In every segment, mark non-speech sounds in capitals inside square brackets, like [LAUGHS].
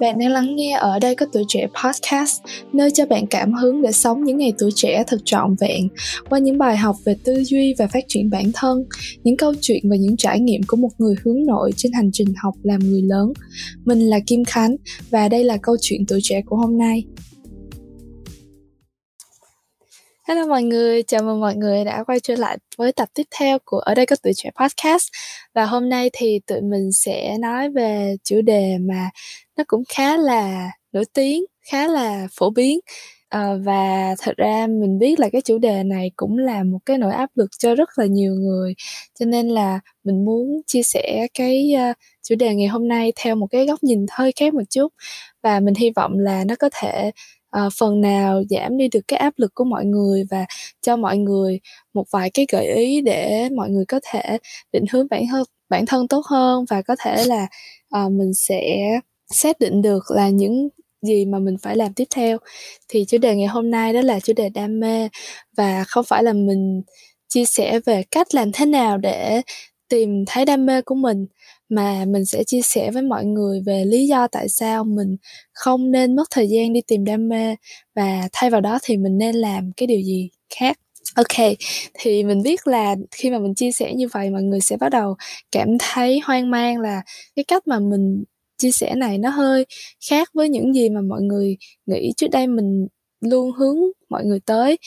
Bạn đang lắng nghe ở đây có tuổi trẻ podcast, nơi cho bạn cảm hứng để sống những ngày tuổi trẻ thật trọn vẹn qua những bài học về tư duy và phát triển bản thân, những câu chuyện và những trải nghiệm của một người hướng nội trên hành trình học làm người lớn. Mình là Kim Khánh và đây là câu chuyện tuổi trẻ của hôm nay. Hello mọi người, chào mừng mọi người đã quay trở lại với tập tiếp theo của Ở đây có tuổi trẻ podcast. Và hôm nay thì tụi mình sẽ nói về chủ đề mà nó cũng khá là nổi tiếng, khá là phổ biến. À, Và thật ra mình biết là cái chủ đề này cũng là một cái nỗi áp lực cho rất là nhiều người. Cho nên là mình muốn chia sẻ cái uh, chủ đề ngày hôm nay theo một cái góc nhìn hơi khác một chút. Và mình hy vọng là nó có thể uh, phần nào giảm đi được cái áp lực của mọi người và cho mọi người một vài cái gợi ý để mọi người có thể định hướng bản thân bản thân tốt hơn và có thể là uh, mình sẽ xác định được là những gì mà mình phải làm tiếp theo. Thì chủ đề ngày hôm nay đó là chủ đề đam mê và không phải là mình chia sẻ về cách làm thế nào để tìm thấy đam mê của mình mà mình sẽ chia sẻ với mọi người về lý do tại sao mình không nên mất thời gian đi tìm đam mê và thay vào đó thì mình nên làm cái điều gì khác. Ok thì mình biết là khi mà mình chia sẻ như vậy mọi người sẽ bắt đầu cảm thấy hoang mang là cái cách mà mình chia sẻ này nó hơi khác với những gì mà mọi người nghĩ trước đây mình luôn hướng mọi người tới.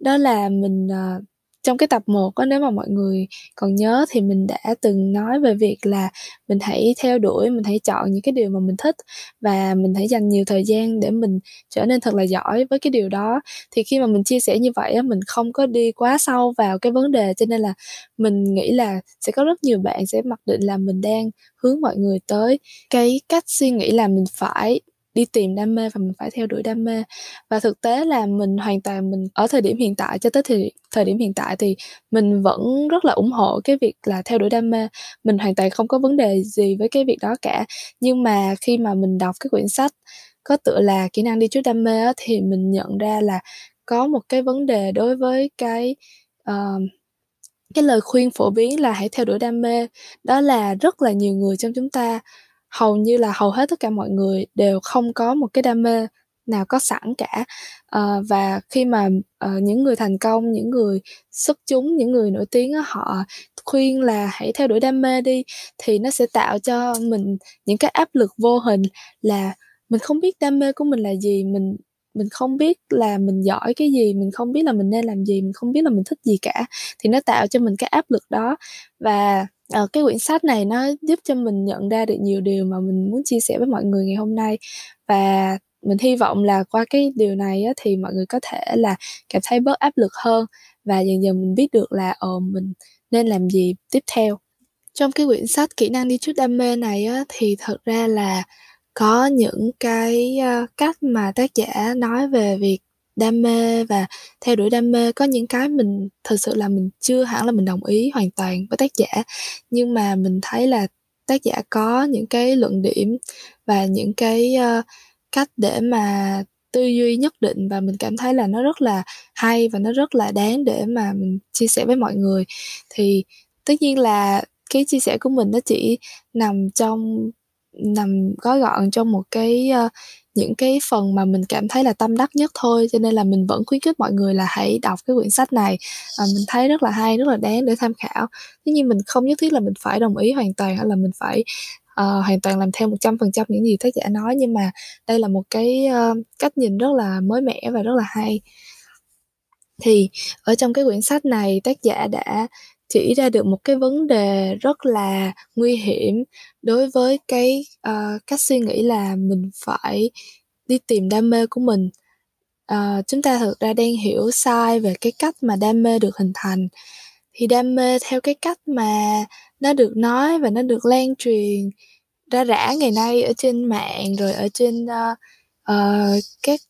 Đó là mình uh, trong cái tập 1 có nếu mà mọi người còn nhớ thì mình đã từng nói về việc là mình hãy theo đuổi, mình hãy chọn những cái điều mà mình thích và mình hãy dành nhiều thời gian để mình trở nên thật là giỏi với cái điều đó. Thì khi mà mình chia sẻ như vậy á, mình không có đi quá sâu vào cái vấn đề, cho nên là mình nghĩ là sẽ có rất nhiều bạn sẽ mặc định là mình đang hướng mọi người tới cái cách suy nghĩ là mình phải đi tìm đam mê và mình phải theo đuổi đam mê. Và thực tế là mình hoàn toàn mình ở thời điểm hiện tại cho tới thời thời điểm hiện tại thì mình vẫn rất là ủng hộ cái việc là theo đuổi đam mê. Mình hoàn toàn không có vấn đề gì với cái việc đó cả. Nhưng mà khi mà mình đọc cái quyển sách có tựa là kỹ năng đi trước đam mê á, thì mình nhận ra là có một cái vấn đề đối với cái uh, cái lời khuyên phổ biến là hãy theo đuổi đam mê. Đó là rất là nhiều người trong chúng ta hầu như là hầu hết tất cả mọi người đều không có một cái đam mê nào có sẵn cả. À, và khi mà uh, những người thành công những người xuất chúng những người nổi tiếng đó, họ khuyên là hãy theo đuổi đam mê đi thì nó sẽ tạo cho mình những cái áp lực vô hình là mình không biết đam mê của mình là gì mình mình không biết là mình giỏi cái gì mình không biết là mình nên làm gì mình không biết là mình thích gì cả. Thì nó tạo cho mình cái áp lực đó. Và uh, cái quyển sách này nó giúp cho mình nhận ra được nhiều điều mà mình muốn chia sẻ với mọi người ngày hôm nay. Và mình hy vọng là qua cái điều này á, thì mọi người có thể là cảm thấy bớt áp lực hơn và dần dần mình biết được là ờ mình nên làm gì tiếp theo. Trong cái quyển sách kỹ năng đi trước đam mê này á, thì thật ra là có những cái uh, cách mà tác giả nói về việc đam mê và theo đuổi đam mê. Có những cái mình thực sự là mình chưa hẳn là mình đồng ý hoàn toàn với tác giả nhưng mà mình thấy là tác giả có những cái luận điểm và những cái uh, cách để mà tư duy nhất định và mình cảm thấy là nó rất là hay và nó rất là đáng để mà mình chia sẻ với mọi người. Thì tất nhiên là cái chia sẻ của mình nó chỉ nằm trong nằm gói gọn trong một cái uh, những cái phần mà mình cảm thấy là tâm đắc nhất thôi cho nên là mình vẫn khuyến khích mọi người là hãy đọc cái quyển sách này. À, mình thấy rất là hay rất là đáng để tham khảo. Tuy nhiên mình không nhất thiết là mình phải đồng ý hoàn toàn hay là mình phải uh, hoàn toàn làm theo một trăm phần trăm những gì tác giả nói nhưng mà đây là một cái uh, cách nhìn rất là mới mẻ và rất là hay. Thì ở trong cái quyển sách này tác giả đã chỉ ra được một cái vấn đề rất là nguy hiểm đối với cái uh, cách suy nghĩ là mình phải đi tìm đam mê của mình. Uh, chúng ta thực ra đang hiểu sai về cái cách mà đam mê được hình thành. Thì đam mê theo cái cách mà nó được nói và nó được lan truyền ra rã ngày nay ở trên mạng rồi ở trên uh, uh, các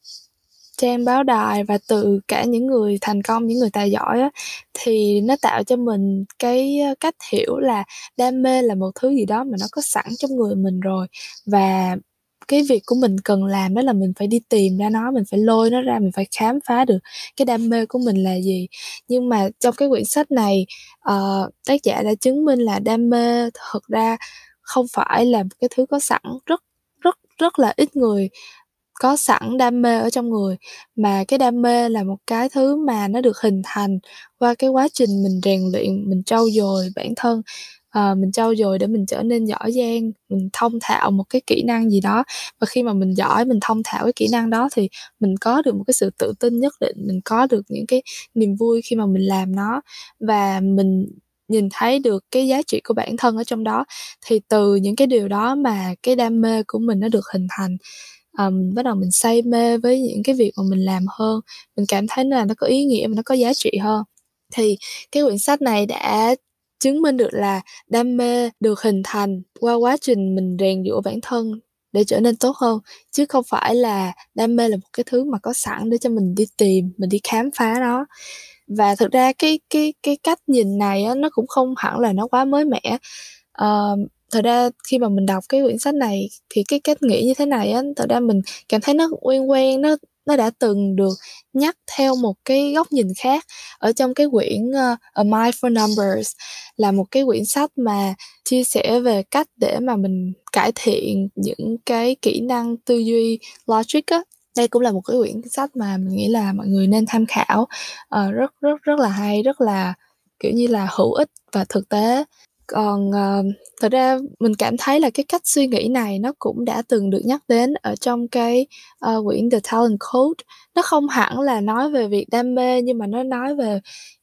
trang báo đài và từ cả những người thành công những người tài giỏi á thì nó tạo cho mình cái cách hiểu là đam mê là một thứ gì đó mà nó có sẵn trong người mình rồi. Và cái việc của mình cần làm đó là mình phải đi tìm ra nó mình phải lôi nó ra mình phải khám phá được cái đam mê của mình là gì. Nhưng mà trong cái quyển sách này uh, tác giả đã chứng minh là đam mê thật ra không phải là cái thứ có sẵn rất rất rất là ít người có sẵn đam mê ở trong người. Mà cái đam mê là một cái thứ mà nó được hình thành qua cái quá trình mình rèn luyện mình trau dồi bản thân. Uh, mình trau dồi để mình trở nên giỏi giang mình thông thạo một cái kỹ năng gì đó. Và khi mà mình giỏi mình thông thạo cái kỹ năng đó thì mình có được một cái sự tự tin nhất định mình có được những cái niềm vui khi mà mình làm nó. Và mình nhìn thấy được cái giá trị của bản thân ở trong đó thì từ những cái điều đó mà cái đam mê của mình nó được hình thành um, bắt đầu mình say mê với những cái việc mà mình làm hơn mình cảm thấy là nó có ý nghĩa và nó có giá trị hơn. Thì cái quyển sách này đã chứng minh được là đam mê được hình thành qua quá trình mình rèn giũa bản thân để trở nên tốt hơn chứ không phải là đam mê là một cái thứ mà có sẵn để cho mình đi tìm mình đi khám phá nó và thực ra cái cái cái cách nhìn này á, nó cũng không hẳn là nó quá mới mẻ. Uh, thật ra khi mà mình đọc cái quyển sách này thì cái cách nghĩ như thế này á thật ra mình cảm thấy nó quen quen nó nó đã từng được nhắc theo một cái góc nhìn khác. Ở trong cái quyển uh, A Mind for Numbers là một cái quyển sách mà chia sẻ về cách để mà mình cải thiện những cái kỹ năng tư duy logic á đây cũng là một cái quyển sách mà mình nghĩ là mọi người nên tham khảo. Uh, rất rất rất là hay rất là kiểu như là hữu ích và thực tế. Còn uh, thật ra mình cảm thấy là cái cách suy nghĩ này nó cũng đã từng được nhắc đến ở trong cái uh, quyển The Talent Code. Nó không hẳn là nói về việc đam mê nhưng mà nó nói về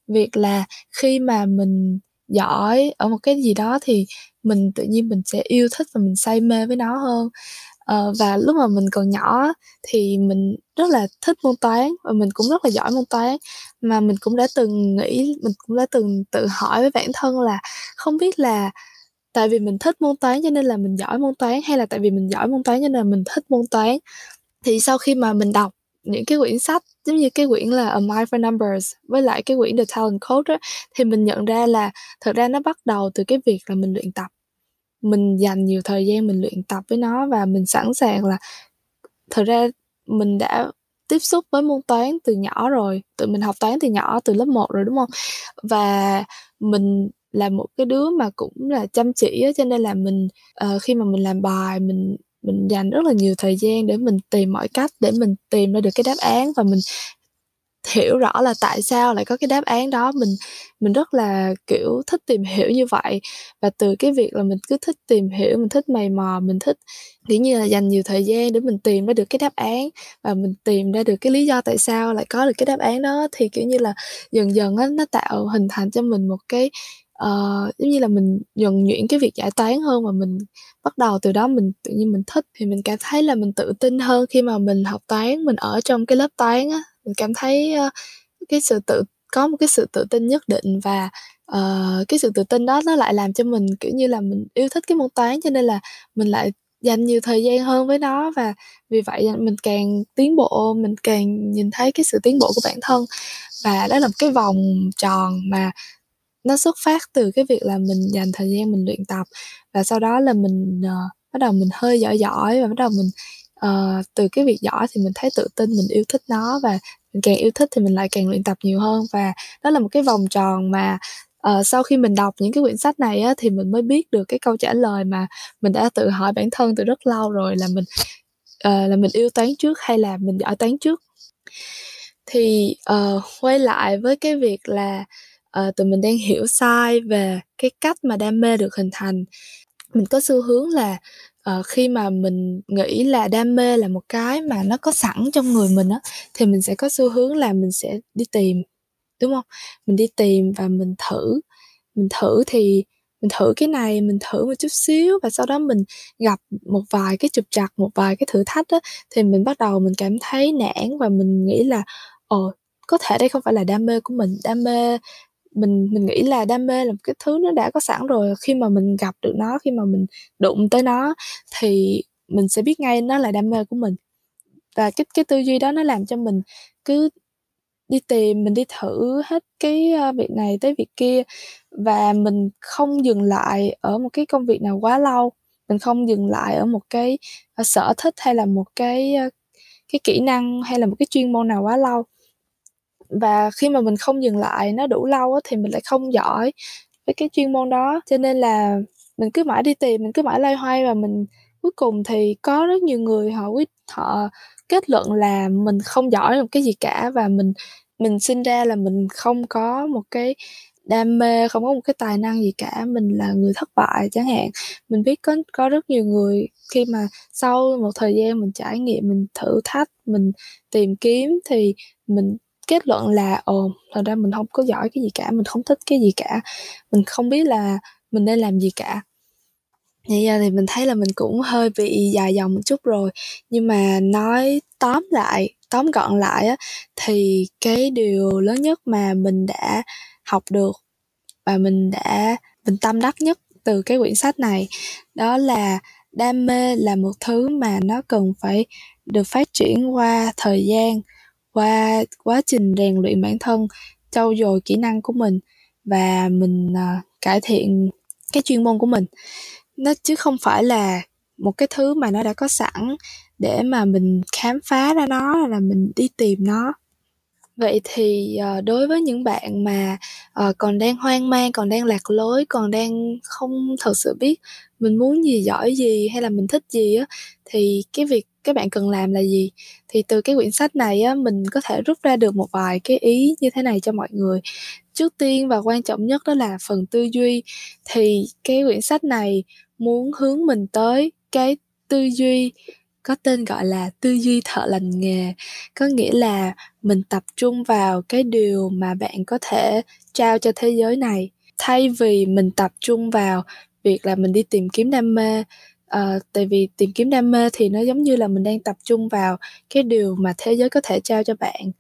việc là khi mà mình giỏi ở một cái gì đó thì mình tự nhiên mình sẽ yêu thích và mình say mê với nó hơn. Ờ, và lúc mà mình còn nhỏ thì mình rất là thích môn toán và mình cũng rất là giỏi môn toán. Mà mình cũng đã từng nghĩ mình cũng đã từng tự hỏi với bản thân là không biết là tại vì mình thích môn toán cho nên là mình giỏi môn toán hay là tại vì mình giỏi môn toán cho nên là mình thích môn toán. Thì sau khi mà mình đọc những cái quyển sách giống như cái quyển là A Mind for Numbers với lại cái quyển The Talent Code đó, thì mình nhận ra là thật ra nó bắt đầu từ cái việc là mình luyện tập mình dành nhiều thời gian mình luyện tập với nó và mình sẵn sàng là thật ra mình đã tiếp xúc với môn toán từ nhỏ rồi tụi mình học toán từ nhỏ từ lớp 1 rồi đúng không? Và mình là một cái đứa mà cũng là chăm chỉ á cho nên là mình uh, khi mà mình làm bài mình mình dành rất là nhiều thời gian để mình tìm mọi cách để mình tìm ra được cái đáp án và mình hiểu rõ là tại sao lại có cái đáp án đó. Mình mình rất là kiểu thích tìm hiểu như vậy. Và từ cái việc là mình cứ thích tìm hiểu mình thích mày mò mình thích kiểu như là dành nhiều thời gian để mình tìm ra được cái đáp án và mình tìm ra được cái lý do tại sao lại có được cái đáp án đó thì kiểu như là dần dần á nó tạo hình thành cho mình một cái uh, giống như là mình nhuần nhuyễn cái việc giải toán hơn và mình bắt đầu từ đó mình tự nhiên mình thích thì mình cảm thấy là mình tự tin hơn khi mà mình học toán mình ở trong cái lớp toán á mình cảm thấy uh, cái sự tự có một cái sự tự tin nhất định và uh, cái sự tự tin đó nó lại làm cho mình kiểu như là mình yêu thích cái môn toán cho nên là mình lại dành nhiều thời gian hơn với nó và vì vậy mình càng tiến bộ mình càng nhìn thấy cái sự tiến bộ của bản thân và đó là một cái vòng tròn mà nó xuất phát từ cái việc là mình dành thời gian mình luyện tập và sau đó là mình uh, bắt đầu mình hơi giỏi giỏi và bắt đầu mình uh, từ cái việc giỏi thì mình thấy tự tin mình yêu thích nó và mình càng yêu thích thì mình lại càng luyện tập nhiều hơn. Và đó là một cái vòng tròn mà uh, sau khi mình đọc những cái quyển sách này á, thì mình mới biết được cái câu trả lời mà mình đã tự hỏi bản thân từ rất lâu rồi là mình uh, là mình yêu toán trước hay là mình giỏi toán trước. Thì uh, quay lại với cái việc là uh, tụi mình đang hiểu sai về cái cách mà đam mê được hình thành mình có xu hướng là uh, khi mà mình nghĩ là đam mê là một cái mà nó có sẵn trong người mình á thì mình sẽ có xu hướng là mình sẽ đi tìm đúng không? Mình đi tìm và mình thử mình thử thì mình thử cái này mình thử một chút xíu và sau đó mình gặp một vài cái trục trặc một vài cái thử thách á thì mình bắt đầu mình cảm thấy nản và mình nghĩ là ồ có thể đây không phải là đam mê của mình. Đam mê mình mình nghĩ là đam mê là một cái thứ nó đã có sẵn rồi, khi mà mình gặp được nó, khi mà mình đụng tới nó thì mình sẽ biết ngay nó là đam mê của mình. Và cái cái tư duy đó nó làm cho mình cứ đi tìm, mình đi thử hết cái ờ, việc này tới việc kia. Và mình không dừng lại ở một cái công việc nào quá lâu. Mình không dừng lại ở một cái ờ, sở thích hay là một cái ờ, cái kỹ năng hay là một cái chuyên môn nào quá lâu và khi mà mình không dừng lại nó đủ lâu á, thì mình lại không giỏi với cái chuyên môn đó. Cho nên là mình cứ mãi đi tìm mình cứ mãi loay hoay và mình cuối cùng thì có rất nhiều người họ quyết họ kết luận là mình không giỏi một cái gì cả và mình mình sinh ra là mình không có một cái đam mê không có một cái tài năng gì cả. Mình là người thất bại chẳng hạn. Mình biết có có rất nhiều người khi mà sau một thời gian mình trải nghiệm mình thử thách mình tìm kiếm thì mình kết luận là ồ thật ra mình không có giỏi cái gì cả, mình không thích cái gì cả, mình không biết là mình nên làm gì cả. Bây giờ thì mình thấy là mình cũng hơi bị dài dòng một chút rồi. Nhưng mà nói tóm lại, tóm gọn lại á, thì cái điều lớn nhất mà mình đã học được và mình đã, mình tâm đắc nhất từ cái quyển sách này, đó là đam mê là một thứ mà nó cần phải được phát triển qua thời gian qua quá trình rèn luyện bản thân trau dồi kỹ năng của mình và mình uh, cải thiện cái chuyên môn của mình. Nó chứ không phải là một cái thứ mà nó đã có sẵn để mà mình khám phá ra nó là mình đi tìm nó. Vậy thì uh, đối với những bạn mà uh, còn đang hoang mang còn đang lạc lối còn đang không thật sự biết mình muốn gì giỏi gì hay là mình thích gì á thì cái việc các bạn cần làm là gì? Thì từ cái quyển sách này á, mình có thể rút ra được một vài cái ý như thế này cho mọi người. Trước tiên và quan trọng nhất đó là phần tư duy. Thì cái quyển sách này muốn hướng mình tới cái tư duy có tên gọi là tư duy thợ lành nghề. Có nghĩa là mình tập trung vào cái điều mà bạn có thể trao cho thế giới này. Thay vì mình tập trung vào việc là mình đi tìm kiếm đam mê à, tại vì tìm kiếm đam mê thì nó giống như là mình đang tập trung vào cái điều mà thế giới có thể trao cho bạn.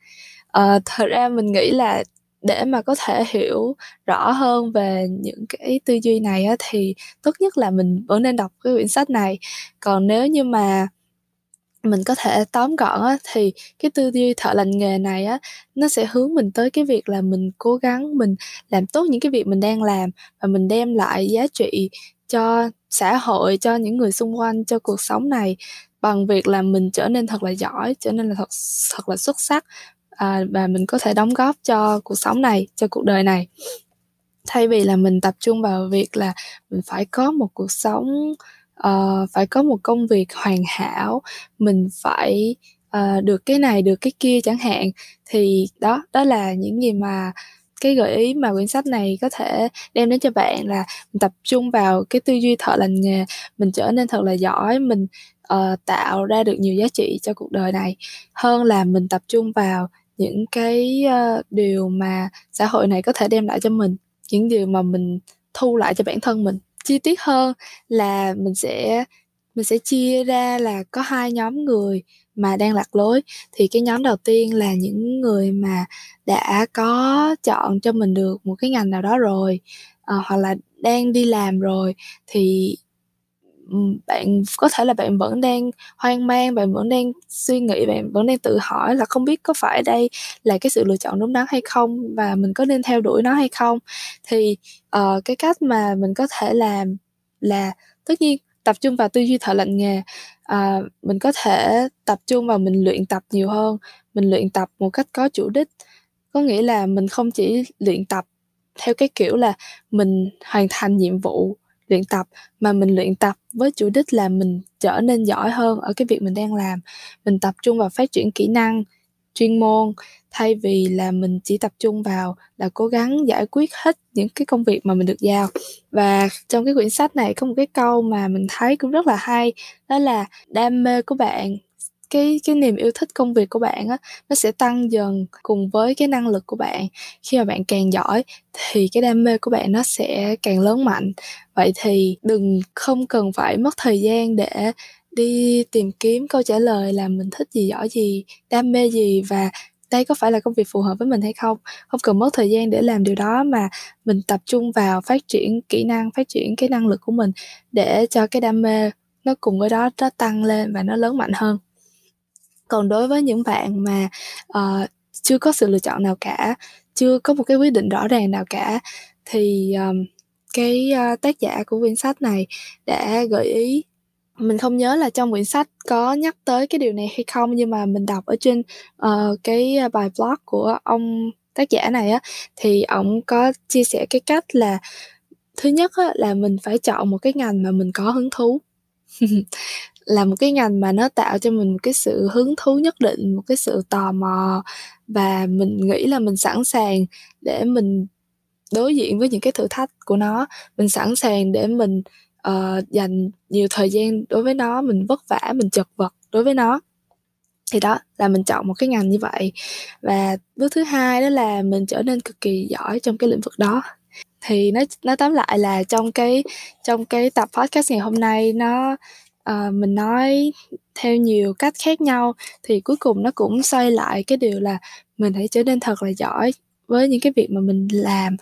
À, thật ra mình nghĩ là để mà có thể hiểu rõ hơn về những cái tư duy này á, thì tốt nhất là mình vẫn nên đọc cái quyển sách này. Còn nếu như mà mình có thể tóm gọn á, thì cái tư duy thợ lành nghề này á nó sẽ hướng mình tới cái việc là mình cố gắng mình làm tốt những cái việc mình đang làm và mình đem lại giá trị cho xã hội cho những người xung quanh cho cuộc sống này bằng việc là mình trở nên thật là giỏi trở nên là thật thật là xuất sắc à, và mình có thể đóng góp cho cuộc sống này cho cuộc đời này. Thay vì là mình tập trung vào việc là mình phải có một cuộc sống uh, phải có một công việc hoàn hảo mình phải uh, được cái này được cái kia chẳng hạn thì đó đó là những gì mà cái gợi ý mà quyển sách này có thể đem đến cho bạn là mình tập trung vào cái tư duy thợ lành nghề mình trở nên thật là giỏi mình uh, tạo ra được nhiều giá trị cho cuộc đời này. Hơn là mình tập trung vào những cái uh, điều mà xã hội này có thể đem lại cho mình những điều mà mình thu lại cho bản thân mình. Chi tiết hơn là mình sẽ mình sẽ chia ra là có hai nhóm người mà đang lạc lối. Thì cái nhóm đầu tiên là những người mà đã có chọn cho mình được một cái ngành nào đó rồi à, hoặc là đang đi làm rồi thì bạn có thể là bạn vẫn đang hoang mang bạn vẫn đang suy nghĩ bạn vẫn đang tự hỏi là không biết có phải đây là cái sự lựa chọn đúng đắn hay không và mình có nên theo đuổi nó hay không. Thì uh, cái cách mà mình có thể làm là tất nhiên tập trung vào tư duy thợ lành nghề à, mình có thể tập trung vào mình luyện tập nhiều hơn mình luyện tập một cách có chủ đích. Có nghĩa là mình không chỉ luyện tập theo cái kiểu là mình hoàn thành nhiệm vụ luyện tập mà mình luyện tập với chủ đích là mình trở nên giỏi hơn ở cái việc mình đang làm. Mình tập trung vào phát triển kỹ năng chuyên môn. Thay vì là mình chỉ tập trung vào là cố gắng giải quyết hết những cái công việc mà mình được giao. Và trong cái quyển sách này có một cái câu mà mình thấy cũng rất là hay, đó là đam mê của bạn, cái cái niềm yêu thích công việc của bạn á, nó sẽ tăng dần cùng với cái năng lực của bạn. Khi mà bạn càng giỏi thì cái đam mê của bạn nó sẽ càng lớn mạnh. Vậy thì đừng, không cần phải mất thời gian để đi tìm kiếm câu trả lời là mình thích gì giỏi gì đam mê gì và đây có phải là công việc phù hợp với mình hay không? Không cần mất thời gian để làm điều đó mà mình tập trung vào phát triển kỹ năng phát triển cái năng lực của mình để cho cái đam mê nó cùng với đó nó tăng lên và nó lớn mạnh hơn. Còn đối với những bạn mà uh, chưa có sự lựa chọn nào cả chưa có một cái quyết định rõ ràng nào cả thì um, cái uh, tác giả của quyển sách này đã gợi ý mình không nhớ là trong quyển sách có nhắc tới cái điều này hay không nhưng mà mình đọc ở trên uh, cái bài blog của ông tác giả này á thì ông có chia sẻ cái cách là thứ nhất á, là mình phải chọn một cái ngành mà mình có hứng thú. [LAUGHS] Là một cái ngành mà nó tạo cho mình một cái sự hứng thú nhất định một cái sự tò mò và mình nghĩ là mình sẵn sàng để mình đối diện với những cái thử thách của nó. Mình sẵn sàng để mình uh, dành nhiều thời gian đối với nó mình vất vả mình chật vật đối với nó. Thì đó là mình chọn một cái ngành như vậy. Và bước thứ hai đó là mình trở nên cực kỳ giỏi trong cái lĩnh vực đó. Thì nó nó tóm lại là trong cái trong cái tập podcast ngày hôm nay nó uh, mình nói theo nhiều cách khác nhau thì cuối cùng nó cũng xoay lại cái điều là mình hãy trở nên thật là giỏi với những cái việc mà mình làm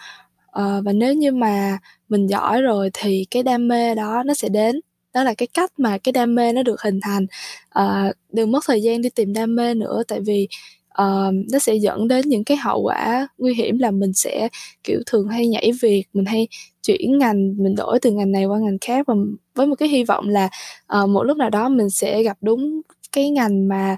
Ờ, và nếu như mà mình giỏi rồi thì cái đam mê đó nó sẽ đến. Đó là cái cách mà cái đam mê nó được hình thành. Uh, đừng mất thời gian đi tìm đam mê nữa tại vì uh, nó sẽ dẫn đến những cái hậu quả nguy hiểm là mình sẽ kiểu thường hay nhảy việc mình hay chuyển ngành mình đổi từ ngành này qua ngành khác. Và với một cái hy vọng là uh, một lúc nào đó mình sẽ gặp đúng cái ngành mà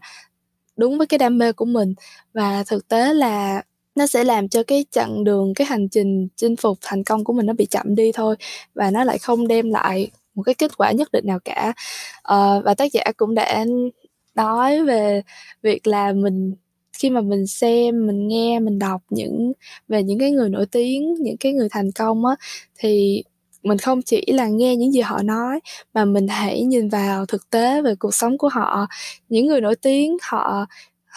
đúng với cái đam mê của mình. Và thực tế là nó sẽ làm cho cái chặng đường cái hành trình chinh phục thành công của mình nó bị chậm đi thôi và nó lại không đem lại một cái kết quả nhất định nào cả. Uh, và tác giả cũng đã nói về việc là mình khi mà mình xem mình nghe mình đọc những về những cái người nổi tiếng những cái người thành công á thì mình không chỉ là nghe những gì họ nói mà mình hãy nhìn vào thực tế về cuộc sống của họ. Những người nổi tiếng họ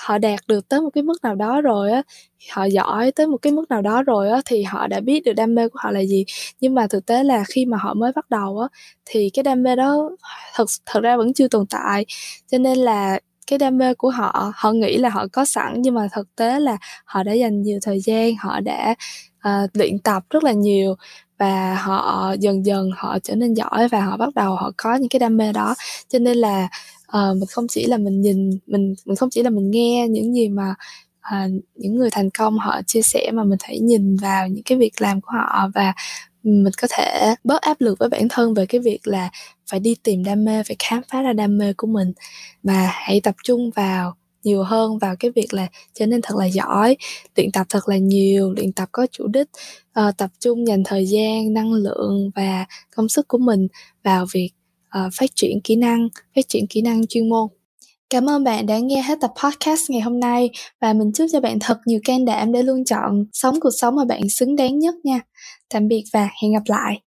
họ đạt được tới một cái mức nào đó rồi á họ giỏi tới một cái mức nào đó rồi á thì họ đã biết được đam mê của họ là gì. Nhưng mà thực tế là khi mà họ mới bắt đầu á thì cái đam mê đó thật thật ra vẫn chưa tồn tại. Cho nên là cái đam mê của họ họ nghĩ là họ có sẵn nhưng mà thực tế là họ đã dành nhiều thời gian họ đã uh, luyện tập rất là nhiều và họ dần dần họ trở nên giỏi và họ bắt đầu họ có những cái đam mê đó. Cho nên là uh, mình không chỉ là mình nhìn mình mình không chỉ là mình nghe những gì mà uh, những người thành công họ chia sẻ mà mình hãy nhìn vào những cái việc làm của họ và mình có thể bớt áp lực với bản thân về cái việc là phải đi tìm đam mê phải khám phá ra đam mê của mình. Mà hãy tập trung vào nhiều hơn vào cái việc là trở nên thật là giỏi luyện tập thật là nhiều luyện tập có chủ đích uh, tập trung dành thời gian năng lượng và công sức của mình vào việc uh, phát triển kỹ năng phát triển kỹ năng chuyên môn Cảm ơn bạn đã nghe hết tập podcast ngày hôm nay và mình chúc cho bạn thật nhiều can đảm để luôn chọn sống cuộc sống mà bạn xứng đáng nhất nha. Tạm biệt và hẹn gặp lại.